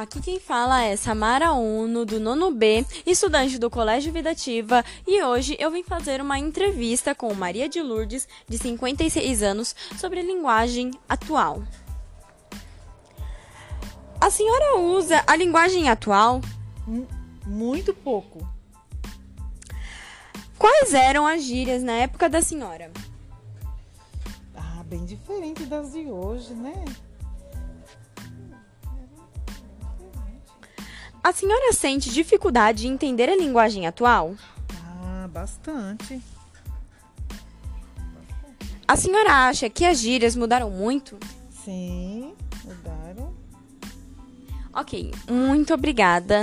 Aqui quem fala é Samara Uno, do nono B, estudante do Colégio Vidativa, e hoje eu vim fazer uma entrevista com Maria de Lourdes, de 56 anos, sobre linguagem atual. A senhora usa a linguagem atual? Muito pouco. Quais eram as gírias na época da senhora? Ah, bem diferente das de hoje, né? A senhora sente dificuldade em entender a linguagem atual? Ah, bastante. A senhora acha que as gírias mudaram muito? Sim, mudaram. Ok, muito obrigada.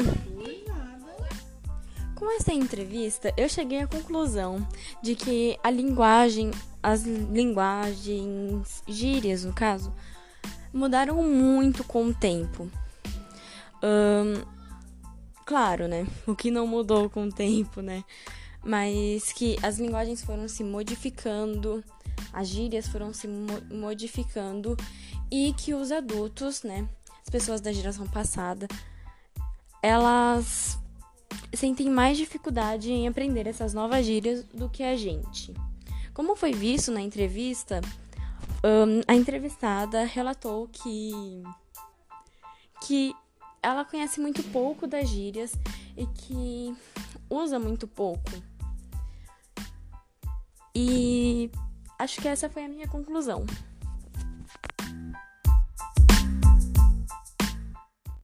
Com essa entrevista, eu cheguei à conclusão de que a linguagem, as linguagens, gírias no caso, mudaram muito com o tempo. Um, claro, né? O que não mudou com o tempo, né? Mas que as linguagens foram se modificando, as gírias foram se mo modificando e que os adultos, né? As pessoas da geração passada, elas sentem mais dificuldade em aprender essas novas gírias do que a gente. Como foi visto na entrevista, um, a entrevistada relatou que que ela conhece muito pouco das gírias e que usa muito pouco. E acho que essa foi a minha conclusão.